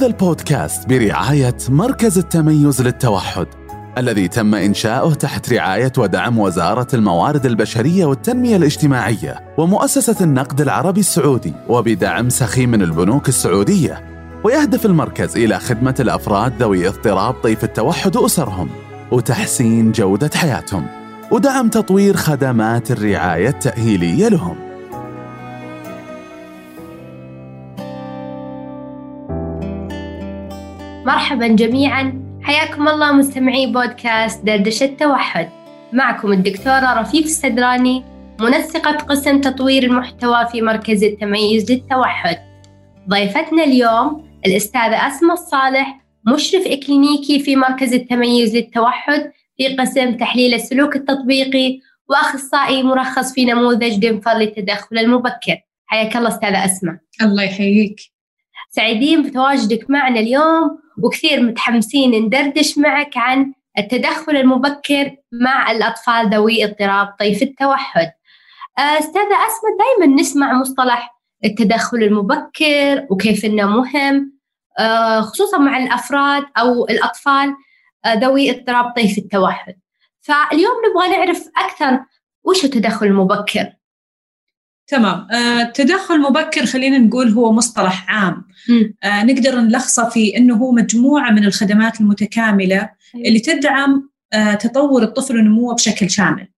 هذا البودكاست برعاية مركز التميز للتوحد الذي تم إنشاؤه تحت رعاية ودعم وزارة الموارد البشرية والتنمية الاجتماعية ومؤسسة النقد العربي السعودي وبدعم سخي من البنوك السعودية ويهدف المركز إلى خدمة الأفراد ذوي اضطراب طيف التوحد وأسرهم وتحسين جودة حياتهم ودعم تطوير خدمات الرعاية التأهيلية لهم. مرحبا جميعا. حياكم الله مستمعي بودكاست دردشة التوحد. معكم الدكتورة رفيف السدراني منسقة قسم تطوير المحتوى في مركز التميز للتوحد. ضيفتنا اليوم الأستاذة أسماء الصالح مشرف إكلينيكي في مركز التميز للتوحد في قسم تحليل السلوك التطبيقي وأخصائي مرخص في نموذج دنفر للتدخل المبكر. حياك الله أستاذة أسماء. الله يحييك. سعيدين بتواجدك معنا اليوم. وكثير متحمسين ندردش معك عن التدخل المبكر مع الأطفال ذوي اضطراب طيف التوحد. أستاذة أسماء دائما نسمع مصطلح التدخل المبكر وكيف إنه مهم خصوصا مع الأفراد أو الأطفال ذوي اضطراب طيف التوحد. فاليوم نبغى نعرف أكثر وش التدخل المبكر؟ تمام. التدخل المبكر خلينا نقول هو مصطلح عام. آه نقدر نلخصه في إنه هو مجموعة من الخدمات المتكاملة اللي تدعم آه تطور الطفل ونموه بشكل شامل.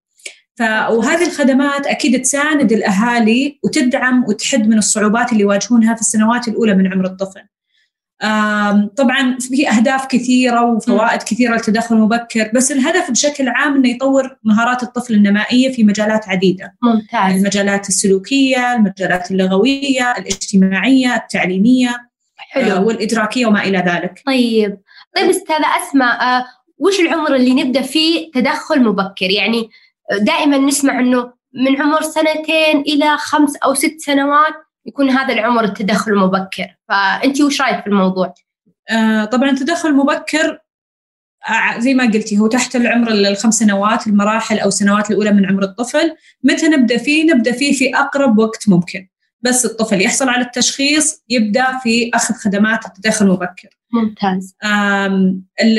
ف... وهذه الخدمات أكيد تساند الأهالي وتدعم وتحد من الصعوبات اللي يواجهونها في السنوات الأولى من عمر الطفل. طبعا في أهداف كثيرة وفوائد كثيرة للتدخل المبكر بس الهدف بشكل عام إنه يطور مهارات الطفل النمائية في مجالات عديدة. ممتاز. المجالات السلوكية المجالات اللغوية الاجتماعية التعليمية حلو. والإدراكية وما إلى ذلك. طيب. طيب أستاذة أسماء وش العمر اللي نبدأ فيه تدخل مبكر؟ يعني دائما نسمع إنه من عمر سنتين إلى خمس أو ست سنوات يكون هذا العمر التدخل المبكر فانت وش رأيك في الموضوع؟ آه طبعا التدخل المبكر آه زي ما قلتي هو تحت العمر الخمس سنوات المراحل أو السنوات الأولى من عمر الطفل. متى نبدأ فيه؟ نبدأ فيه في أقرب وقت ممكن. بس الطفل يحصل على التشخيص يبدأ في أخذ خدمات التدخل المبكر ممتاز.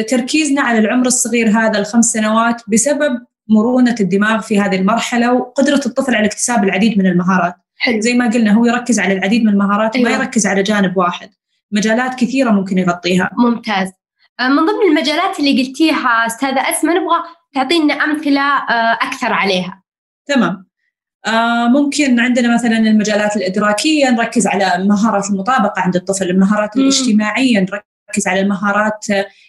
تركيزنا على العمر الصغير هذا الخمس سنوات بسبب مرونة الدماغ في هذه المرحلة وقدرة الطفل على اكتساب العديد من المهارات. حلو. زي ما قلنا هو يركز على العديد من المهارات أيوة. ما يركز على جانب واحد مجالات كثيرة ممكن يغطيها ممتاز من ضمن المجالات اللي قلتيها أستاذة أسماء نبغى تعطينا أمثلة أكثر عليها تمام آه ممكن عندنا مثلا المجالات الإدراكية نركز على مهارات المطابقة عند الطفل المهارات مم. الاجتماعية نركز على المهارات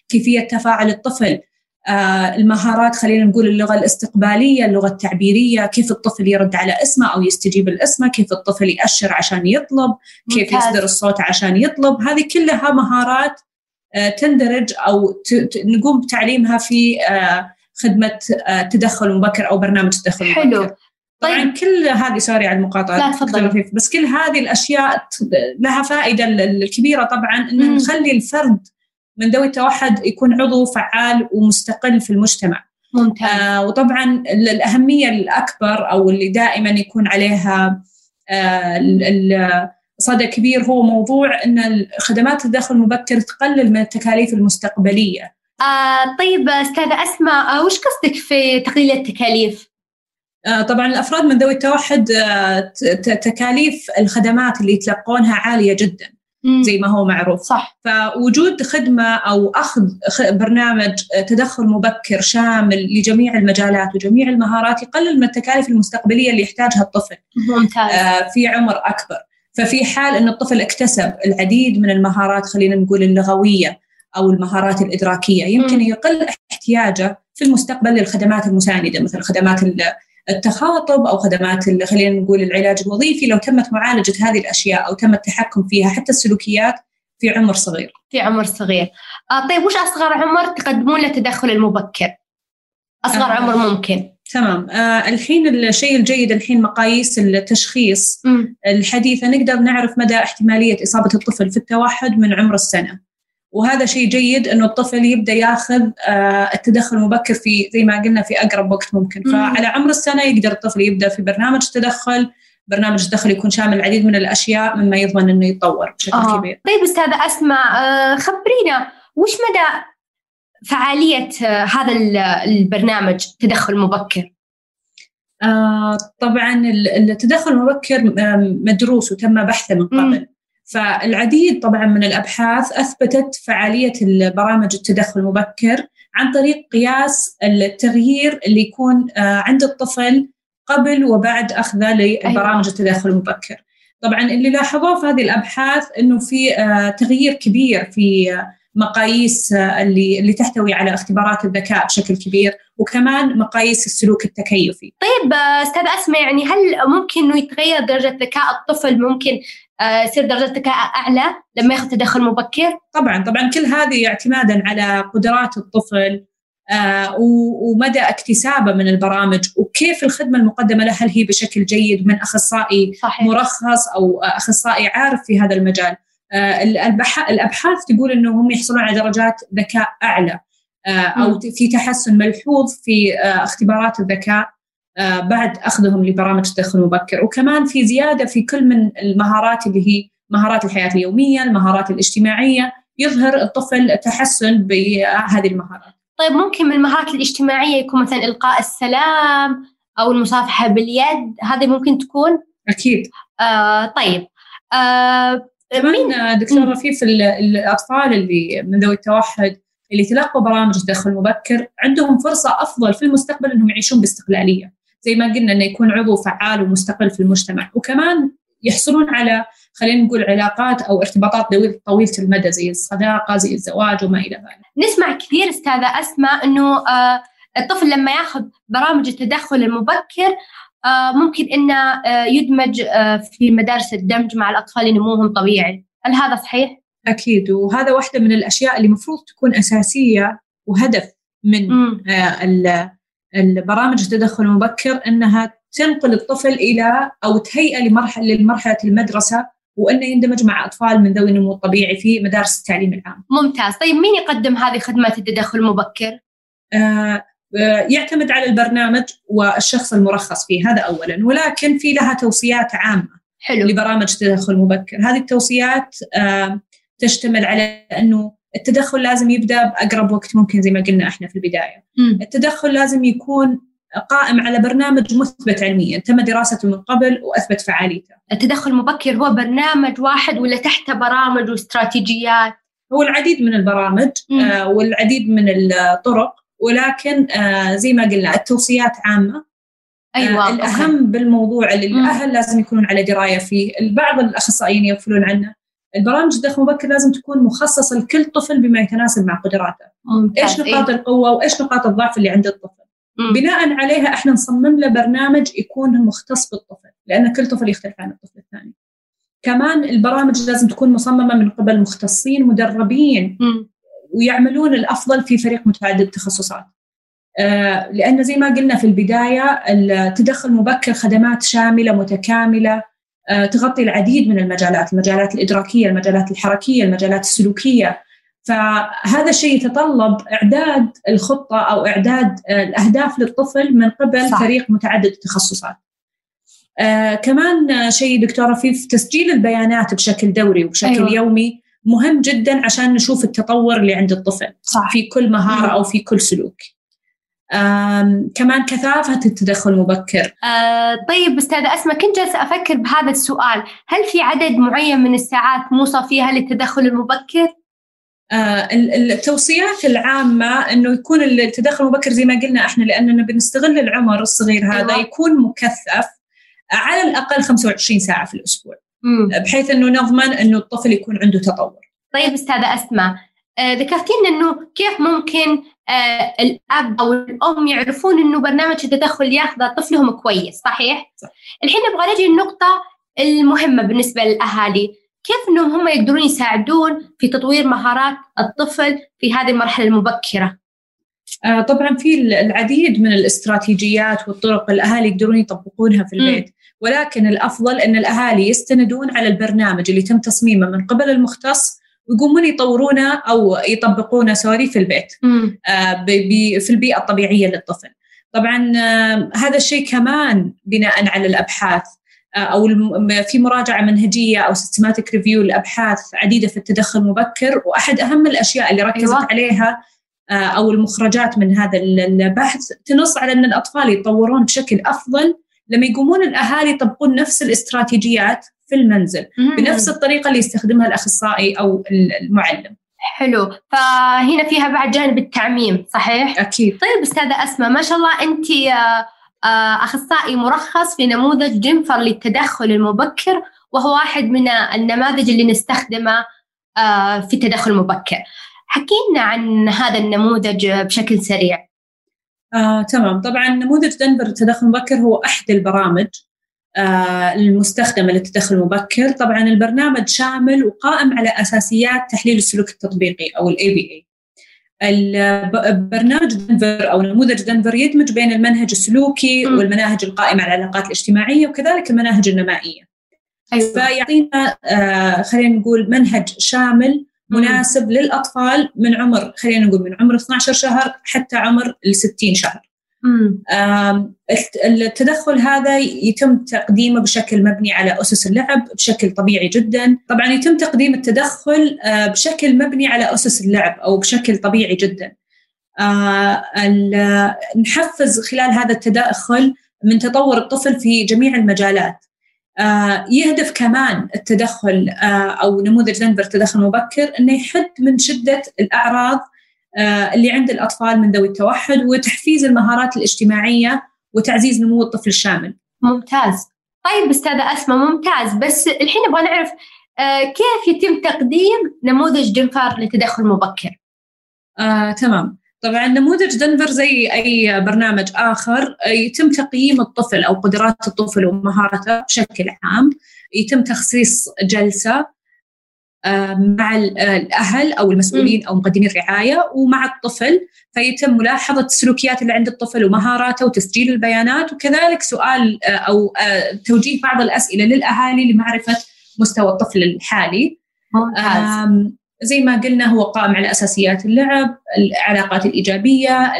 كيفية تفاعل الطفل آه المهارات خلينا نقول اللغة الاستقبالية اللغة التعبيرية كيف الطفل يرد على اسمه أو يستجيب الاسمه كيف الطفل يأشر عشان يطلب كيف ممتاز. يصدر الصوت عشان يطلب هذه كلها مهارات آه تندرج أو نقوم بتعليمها في آه خدمة تدخل مبكر أو برنامج تدخل حلو. مبكر طبعا طيب. كل هذه سوري على المقاطعة لا تفضل بس كل هذه الأشياء لها فائدة الكبيرة طبعا أن نخلي الفرد من ذوي التوحد يكون عضو فعال ومستقل في المجتمع ممتاز. آه وطبعا الأهمية الأكبر أو اللي دائما يكون عليها آه صدى كبير هو موضوع أن خدمات التدخل المبكر تقلل من التكاليف المستقبلية آه طيب أستاذة أسماء وش قصدك في تقليل التكاليف؟ آه طبعا الأفراد من ذوي التوحد آه تكاليف الخدمات اللي يتلقونها عالية جدا زي ما هو معروف. صح. فوجود خدمة أو أخذ برنامج تدخل مبكر شامل لجميع المجالات وجميع المهارات يقلل من التكاليف المستقبلية اللي يحتاجها الطفل. ممتاز. آه في عمر أكبر. ففي حال أن الطفل اكتسب العديد من المهارات خلينا نقول اللغوية أو المهارات الإدراكية يمكن. يقل احتياجه في المستقبل للخدمات المساندة مثل خدمات التخاطب أو خدمات خلينا نقول العلاج الوظيفي لو تمت معالجة هذه الأشياء أو تم التحكم فيها حتى السلوكيات في عمر صغير. في عمر صغير. آه طيب وش أصغر عمر تقدمون له التدخل المبكر؟ أصغر آه عمر ممكن. تمام آه الحين الشيء الجيد الحين مقاييس التشخيص م. الحديثه نقدر نعرف مدى احتمالية إصابة الطفل في التوحد من عمر السنة. وهذا شيء جيد إنه الطفل يبدأ ياخذ التدخل المبكر في زي ما قلنا في أقرب وقت ممكن فعلى عمر السنة يقدر الطفل يبدأ في برنامج تدخل برنامج الدخل يكون شامل العديد من الأشياء مما يضمن إنه يتطور بشكل آه. كبير. طيب أستاذة أسماء آه، خبرينا وش مدى فعالية آه، هذا البرنامج تدخل مبكر؟ آه طبعا التدخل المبكر مدروس وتم بحثه من قبل. فالعديد طبعا من الأبحاث أثبتت فعالية البرامج التدخل المبكر عن طريق قياس التغيير اللي يكون عند الطفل قبل وبعد أخذه لبرامج التدخل المبكر. طبعا اللي لاحظوه في هذه الأبحاث إنه في آه، تغيير كبير في آه، مقاييس آه، اللي اللي تحتوي على اختبارات الذكاء بشكل كبير وكمان مقاييس السلوك التكيفي. طيب أستاذ أسماء يعني هل ممكن إنه يتغير درجة ذكاء الطفل ممكن يصير درجه ذكاء أعلى لما ياخذ تدخل مبكر؟ طبعا طبعا كل هذه اعتمادا على قدرات الطفل آه، ومدى اكتسابه من البرامج وكيف الخدمة المقدمة له هل هي بشكل جيد من أخصائي صحيح. مرخص أو أخصائي عارف في هذا المجال آه، الأبحاث تقول انه هم يحصلون على درجات ذكاء أعلى آه، أو في تحسن ملحوظ في اختبارات الذكاء بعد أخذهم لبرامج التدخل المبكر. وكمان في زيادة في كل من المهارات اللي هي مهارات الحياة اليومية المهارات الاجتماعية يظهر الطفل تحسن بهذه المهارات. طيب ممكن من المهارات الاجتماعية يكون مثلا إلقاء السلام أو المصافحة باليد هذه ممكن تكون؟ أكيد. آه طيب. آه كمان دكتور رفيف الأطفال اللي من ذوي التوحد اللي تلقوا برامج التدخل المبكر عندهم فرصة أفضل في المستقبل أنهم يعيشون باستقلالية. زي ما قلنا أنه يكون عضو فعال ومستقل في المجتمع وكمان يحصلون على خلينا نقول علاقات أو ارتباطات طويله المدى زي الصداقة زي الزواج وما إلى ذلك. نسمع كثير أستاذة أسماء إنه آه الطفل لما ياخذ برامج التدخل المبكر آه ممكن إنه آه يدمج في مدارس الدمج مع الأطفال اللي نموهم طبيعي، هل هذا صحيح؟ أكيد وهذا واحدة من الأشياء اللي المفروض تكون أساسية وهدف من آه البرامج التدخل المبكر إنها تنقل الطفل إلى أو تهيئه لمرحله لمرحلة المدرسة وإنه يندمج مع أطفال من ذوي النمو الطبيعي في مدارس التعليم العام. ممتاز، طيب مين يقدم هذه خدمات التدخل المبكر؟ آه يعتمد على البرنامج والشخص المرخص فيه هذا اولا ولكن في لها توصيات عامة حلو لبرامج التدخل المبكر، هذه التوصيات آه تشتمل على إنه التدخل لازم يبدأ بأقرب وقت ممكن زي ما قلنا إحنا في البداية. م. التدخل لازم يكون قائم على برنامج مثبت علميا تم دراسته من قبل وأثبت فعاليته. التدخل المبكر هو برنامج واحد ولا تحت برامج واستراتيجيات؟ هو العديد من البرامج آه والعديد من الطرق ولكن آه زي ما قلنا التوصيات عامة أيوة. آه الأهم بالموضوع اللي مم. الأهل لازم يكونون على دراية فيه بعض الأخصائيين يغفلون عنه البرامج الدخل المبكر لازم تكون مخصصة لكل طفل بما يتناسب مع قدراته ممتاز. إيش نقاط إيه؟ القوة وإيش نقاط الضعف اللي عند الطفل بناء عليها إحنا نصمم له برنامج يكون مختص بالطفل لأن كل طفل يختلف عن الطفل الثاني كمان البرامج لازم تكون مصممة من قبل مختصين مدربين م. ويعملون الأفضل في فريق متعدد التخصصات آه لأن زي ما قلنا في البداية التدخل المبكر خدمات شاملة متكاملة تغطي العديد من المجالات المجالات الإدراكية المجالات الحركية المجالات السلوكية فهذا الشيء يتطلب إعداد الخطة أو إعداد الأهداف للطفل من قبل صح. فريق متعدد التخصصات. آه كمان شيء دكتور رفيف تسجيل البيانات بشكل دوري وبشكل أيوة. يومي مهم جدا عشان نشوف التطور اللي عند الطفل صح. في كل مهارة أو في كل سلوك. كمان كثافة التدخل المبكر آه طيب أستاذة أسماء كنت جالسة أفكر بهذا السؤال هل في عدد معين من الساعات موصى فيها للتدخل المبكر؟ آه، التوصيات العامة أنه يكون التدخل المبكر زي ما قلنا إحنا لأننا بنستغل العمر الصغير هذا أيوة. يكون مكثف على الأقل 25 ساعة في الأسبوع مم. بحيث أنه نضمن أنه الطفل يكون عنده تطور طيب أستاذة أسماء آه ذكرتين أنه كيف ممكن آه الأب أو الأم يعرفون أنه برنامج التدخل ياخذ طفلهم كويس صحيح؟ صح. الحين نبغى نجي النقطة المهمة بالنسبة للأهالي كيف إنهم هم يقدرون يساعدون في تطوير مهارات الطفل في هذه المرحلة المبكرة؟ آه طبعا في العديد من الاستراتيجيات والطرق الأهالي يقدرون يطبقونها في البيت،. ولكن الأفضل إن الأهالي يستندون على البرنامج اللي تم تصميمه من قبل المختص ويقومون يطورونه أو يطبقونه sorry في البيت آه في البيئة الطبيعية للطفل. طبعا آه هذا الشيء كمان بناء على الأبحاث أو في مراجعة منهجية أو systematic review لأبحاث عديدة في التدخل المبكر وأحد أهم الأشياء اللي ركزت أيوة. عليها أو المخرجات من هذا البحث تنص على أن الأطفال يتطورون بشكل أفضل لما يقومون الأهالي يطبقون نفس الاستراتيجيات في المنزل. بنفس الطريقة اللي يستخدمها الأخصائي أو المعلم. حلو فهنا فيها بعد جانب التعميم صحيح؟ أكيد. طيب أستاذة أسماء ما شاء الله أنت آه، آه، أخصائي مرخص في نموذج جنفر للتدخل المبكر وهو واحد من النماذج اللي نستخدمه آه، في التدخل المبكر. حكينا عن هذا النموذج بشكل سريع. آه، تمام طبعا نموذج دنفر التدخل المبكر هو أحد البرامج آه، المستخدمة للتدخل المبكر. طبعا البرنامج شامل وقائم على أساسيات تحليل السلوك التطبيقي أو ال ABA البرنامج دنفر أو نموذج دنفر يدمج بين المنهج السلوكي والمناهج القائمة على العلاقات الاجتماعية وكذلك المناهج النمائية. أيوة. فيعطينا آه، خلينا نقول منهج شامل مناسب للأطفال من عمر خلينا نقول من عمر 12 شهر حتى عمر ال 60 شهر. التدخل هذا يتم تقديمه بشكل مبني على أسس اللعب بشكل طبيعي جدا. طبعا يتم تقديم التدخل آه، بشكل مبني على أسس اللعب أو بشكل طبيعي جدا. آه، نحفز خلال هذا التدخل من تطور الطفل في جميع المجالات. آه، يهدف كمان التدخل أو نموذج دنفر تدخل مبكر إنه يحد من شدة الأعراض اللي عند الأطفال من ذوي التوحد وتحفيز المهارات الاجتماعية وتعزيز نمو الطفل الشامل. ممتاز. طيب أستاذة أسماء ممتاز. بس الحين نبغى نعرف آه، كيف يتم تقديم نموذج دنفر لتدخل مبكر؟ آه، تمام. طبعا نموذج دنفر زي أي برنامج آخر آه، يتم تقييم الطفل أو قدرات الطفل ومهارته بشكل عام يتم تخصيص جلسة مع الأهل أو المسؤولين أو مقدمي الرعايه ومع الطفل فيتم ملاحظة السلوكيات اللي عند الطفل ومهاراته وتسجيل البيانات وكذلك سؤال آه، أو آه، توجيه بعض الأسئلة للأهالي لمعرفة مستوى الطفل الحالي. ممتاز. زي ما قلنا هو قائم على أساسيات اللعب، العلاقات الإيجابية،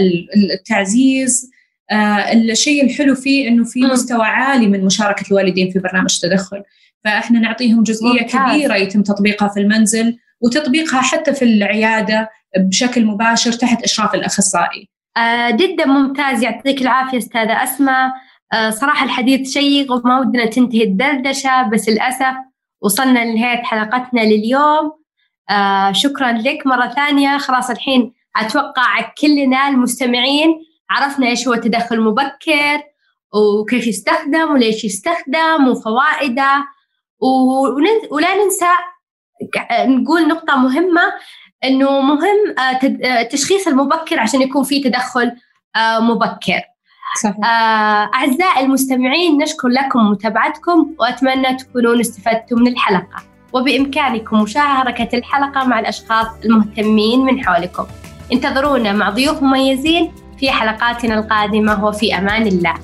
التعزيز، آه الشيء الحلو فيه إنه في مستوى عالي من مشاركة الوالدين في برنامج التدخل، فاحنا نعطيهم جزئية ممتاز. كبيرة يتم تطبيقها في المنزل وتطبيقها حتى في العيادة بشكل مباشر تحت إشراف الأخصائي. آه جدا ممتاز. يعطيك العافية أستاذة أسماء. آه صراحة الحديث شيق وما ودنا تنتهي الدردشة بس للأسف وصلنا لنهاية حلقتنا لليوم. آه شكرا لك مرة ثانية. خلاص الحين أتوقع كلنا المستمعين عرفنا إيش هو التدخل المبكر وكيف يستخدم وليش يستخدم وفوائده. ولا ننسى نقول نقطة مهمة إنه مهم التشخيص آه، آه، المبكر عشان يكون في تدخل آه، مبكر. صحيح. أعزائي المستمعين نشكر لكم متابعتكم وأتمنى تكونون استفدتم من الحلقة وبإمكانكم مشاركة الحلقة مع الأشخاص المهتمين من حولكم انتظرونا مع ضيوف مميزين في حلقاتنا القادمة وفي أمان الله